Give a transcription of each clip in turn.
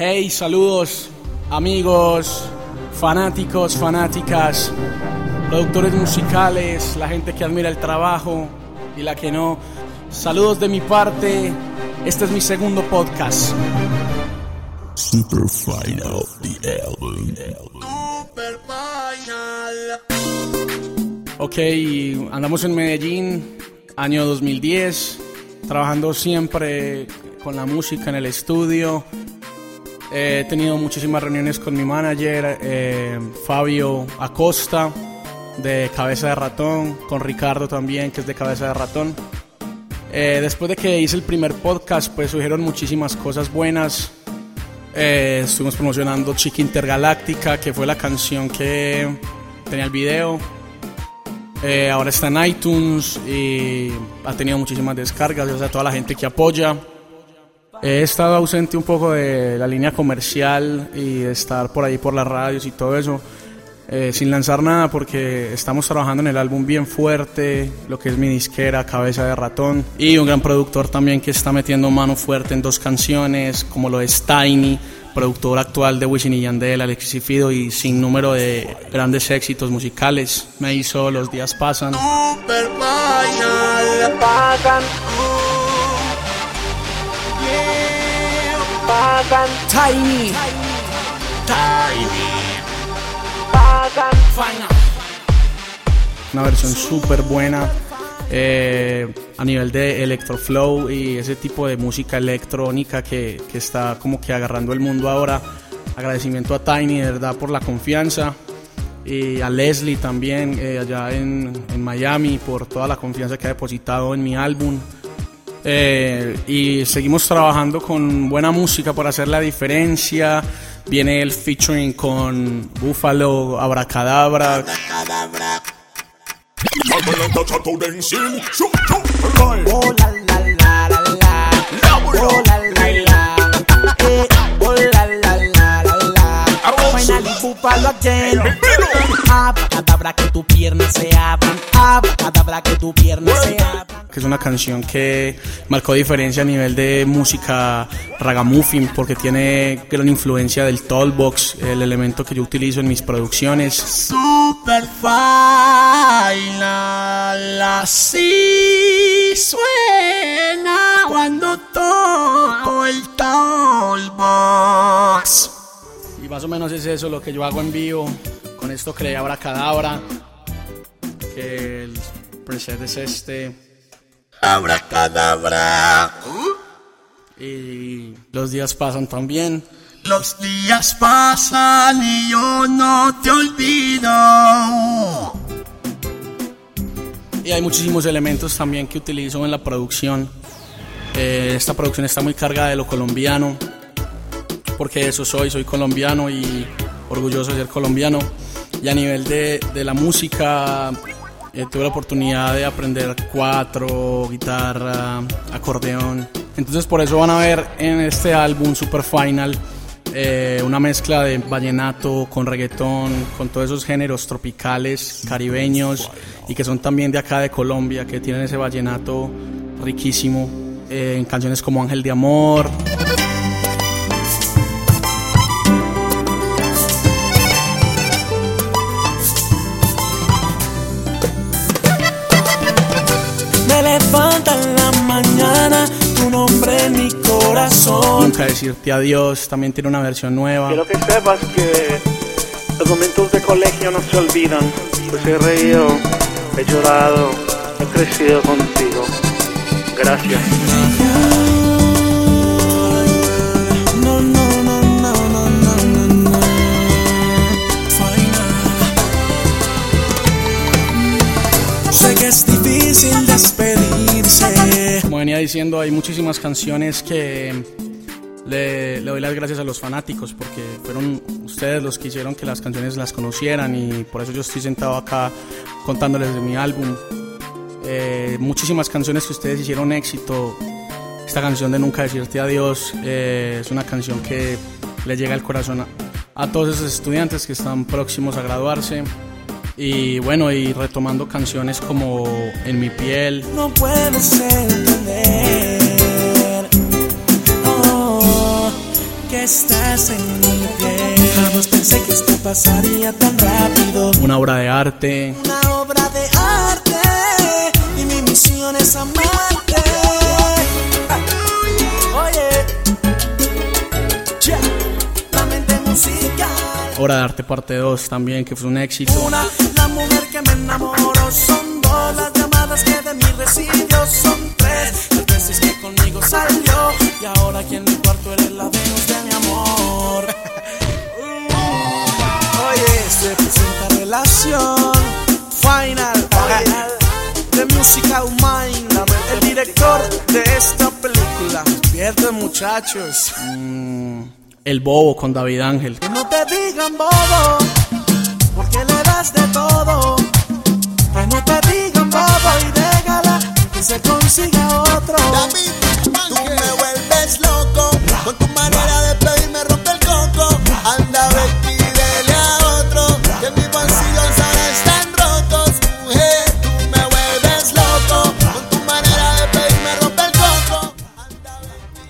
Hey, saludos amigos, fanáticos, fanáticas, productores musicales, la gente que admira el trabajo y la que no. Saludos de mi parte, este es mi segundo podcast. Super Final, the album. Ok, andamos en Medellín, año 2010, trabajando siempre con la música en el estudio. He tenido muchísimas reuniones con mi manager, eh, Fabio Acosta, de Cabeza de Ratón, con Ricardo también, que es de Cabeza de Ratón. Eh, después de que hice el primer podcast, pues surgieron muchísimas cosas buenas. Eh, estuvimos promocionando Chica Intergaláctica, que fue la canción que tenía el video. Eh, ahora está en iTunes y ha tenido muchísimas descargas, gracias a toda la gente que apoya. He estado ausente un poco de la línea comercial y de estar por ahí por las radios y todo eso, eh, sin lanzar nada porque estamos trabajando en el álbum bien fuerte, lo que es mi disquera, Cabeza de Ratón, y un gran productor también que está metiendo mano fuerte en dos canciones, como lo es Tiny, productor actual de Wisin y Yandel, Alexis y Fido y sin número de grandes éxitos musicales. Me hizo Los días pasan. Tiny. Una versión súper buena eh, a nivel de electroflow y ese tipo de música electrónica que, que está como que agarrando el mundo ahora. Agradecimiento a Tiny, de verdad, por la confianza. Y a Leslie también, eh, allá en, en Miami, por toda la confianza que ha depositado en mi álbum. Eh, y seguimos trabajando con buena música por hacer la diferencia. Viene el featuring con Buffalo, Abracadabra. La la la la la. La la la. La la la la la. Finally búfalo again. Abra que tu pierna se abran. Abra que tu pierna se abran. Que es una canción que marcó diferencia a nivel de música ragamuffin porque tiene gran influencia del tollbox, el elemento que yo utilizo en mis producciones. Super final, así suena cuando toco el tollbox. Y más o menos es eso lo que yo hago en vivo. Con esto creé Abracadabra, que el preset es este. Abracadabra. Y los días pasan también. Los días pasan y yo no te olvido. Y hay muchísimos elementos también que utilizo en la producción. Eh, esta producción está muy cargada de lo colombiano, porque eso soy, soy colombiano y orgulloso de ser colombiano. Y a nivel de, de la música, eh, tuve la oportunidad de aprender cuatro, guitarra, acordeón. Entonces por eso van a ver en este álbum Super Final eh, una mezcla de vallenato con reggaetón, con todos esos géneros tropicales, caribeños y que son también de acá de Colombia, que tienen ese vallenato riquísimo eh, en canciones como Ángel de Amor. Levanta en la mañana tu nombre en mi corazón. Nunca decirte adiós, también tiene una versión nueva. Quiero que sepas que los momentos de colegio no se olvidan. Pues he reído, he llorado, he crecido contigo. Gracias. Diciendo, hay muchísimas canciones que le, doy las gracias a los fanáticos porque fueron ustedes los que hicieron que las canciones las conocieran y por eso yo estoy sentado acá contándoles de mi álbum. Eh, muchísimas canciones que ustedes hicieron éxito. Esta canción de Nunca Decirte Adiós eh, es una canción que le llega al corazón a, a todos esos estudiantes que están próximos a graduarse. Y bueno, y retomando canciones como En mi piel, No puedes entender estás en mi piel. Jamás pensé que esto pasaría tan rápido. Una obra de arte. Una obra de arte y mi misión es amarte. Oye, ya, la mente musical. Obra de arte parte 2 también, que fue un éxito. Una, la mujer que me enamoró son dos, las llamadas que de mí recibió son tres, las veces que conmigo salió y ahora aquí en mi cuarto eres la Venus de mi amor. Oye, se presenta relación final, de Musical Mind, el director de esta película. Despierten muchachos. Mm, el Bobo con David Ángel. Que no te digan bobo, porque le das de todo. Que no te digan bobo y déjala que se consiga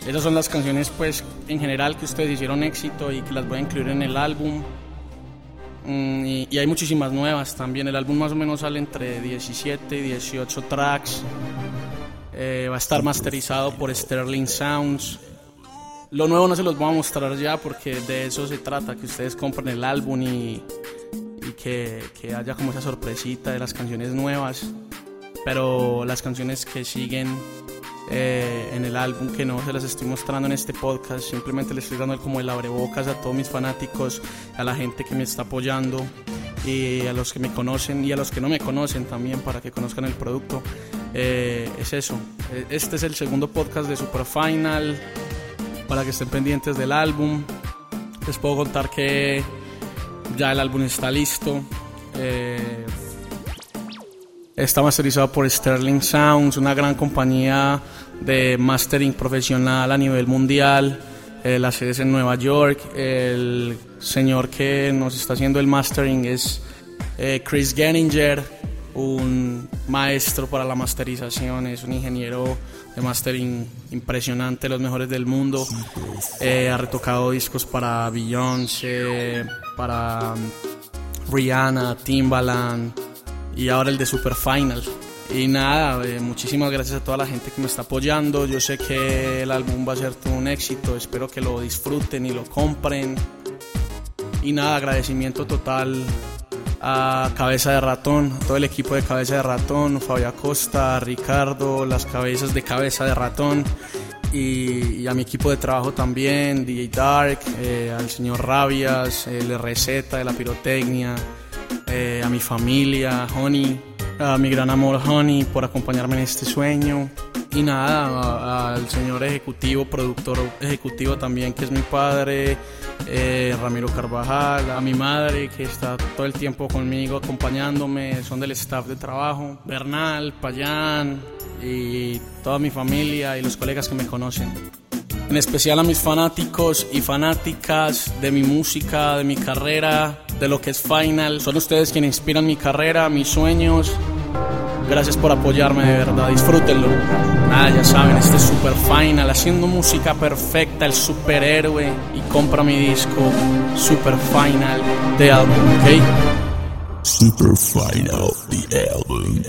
Esas son las canciones, pues, en general que ustedes hicieron éxito y que las voy a incluir en el álbum. Mm, y, y hay muchísimas nuevas también. El álbum más o menos sale entre 17 y 18 tracks. Eh, va a estar masterizado por Sterling Sounds. Lo nuevo no se los voy a mostrar ya porque de eso se trata, que ustedes compren el álbum y, y que, que haya como esa sorpresita de las canciones nuevas. Pero las canciones que siguen eh, en el álbum que no se las estoy mostrando en este podcast, simplemente les estoy dando como el abrebocas a todos mis fanáticos, a la gente que me está apoyando y a los que me conocen y a los que no me conocen también para que conozcan el producto. Eh, es eso, Eh, este es el segundo podcast de Super Final para que estén pendientes del álbum. Les puedo contar que ya el álbum está listo. Eh, Está masterizado por Sterling Sounds, una gran compañía de mastering profesional a nivel mundial. Eh, la sede es en Nueva York. El señor que nos está haciendo el mastering es eh, Chris Genninger, un maestro para la masterización, es un ingeniero de mastering impresionante, los mejores del mundo. Eh, ha retocado discos para Beyoncé, para um, Rihanna, Timbaland y ahora el de Super Final. Y nada, eh, muchísimas gracias a toda la gente que me está apoyando. Yo sé que el álbum va a ser todo un éxito. Espero que lo disfruten y lo compren. Y nada, agradecimiento total a Cabeza de Ratón, a todo el equipo de Cabeza de Ratón, Fabio Acosta, Ricardo, las cabezas de Cabeza de Ratón. Y, y a mi equipo de trabajo también, DJ Dark, eh, al señor Rabias, el RZ de la pirotecnia, eh, a mi familia, Honey, a mi gran amor Honey por acompañarme en este sueño. Y nada, al señor ejecutivo, productor ejecutivo también, que es mi padre, eh, Ramiro Carvajal, a mi madre, que está todo el tiempo conmigo, acompañándome, son del staff de trabajo, Bernal, Payán y toda mi familia y los colegas que me conocen. En especial a mis fanáticos y fanáticas de mi música, de mi carrera, de lo que es Final. Son ustedes quienes inspiran mi carrera, mis sueños. Gracias por apoyarme, de verdad. Disfrútenlo. Nada, ya saben, este es Super Final, haciendo música perfecta, el superhéroe. Y compra mi disco Super Final de álbum, ¿ok? Super Final, the album.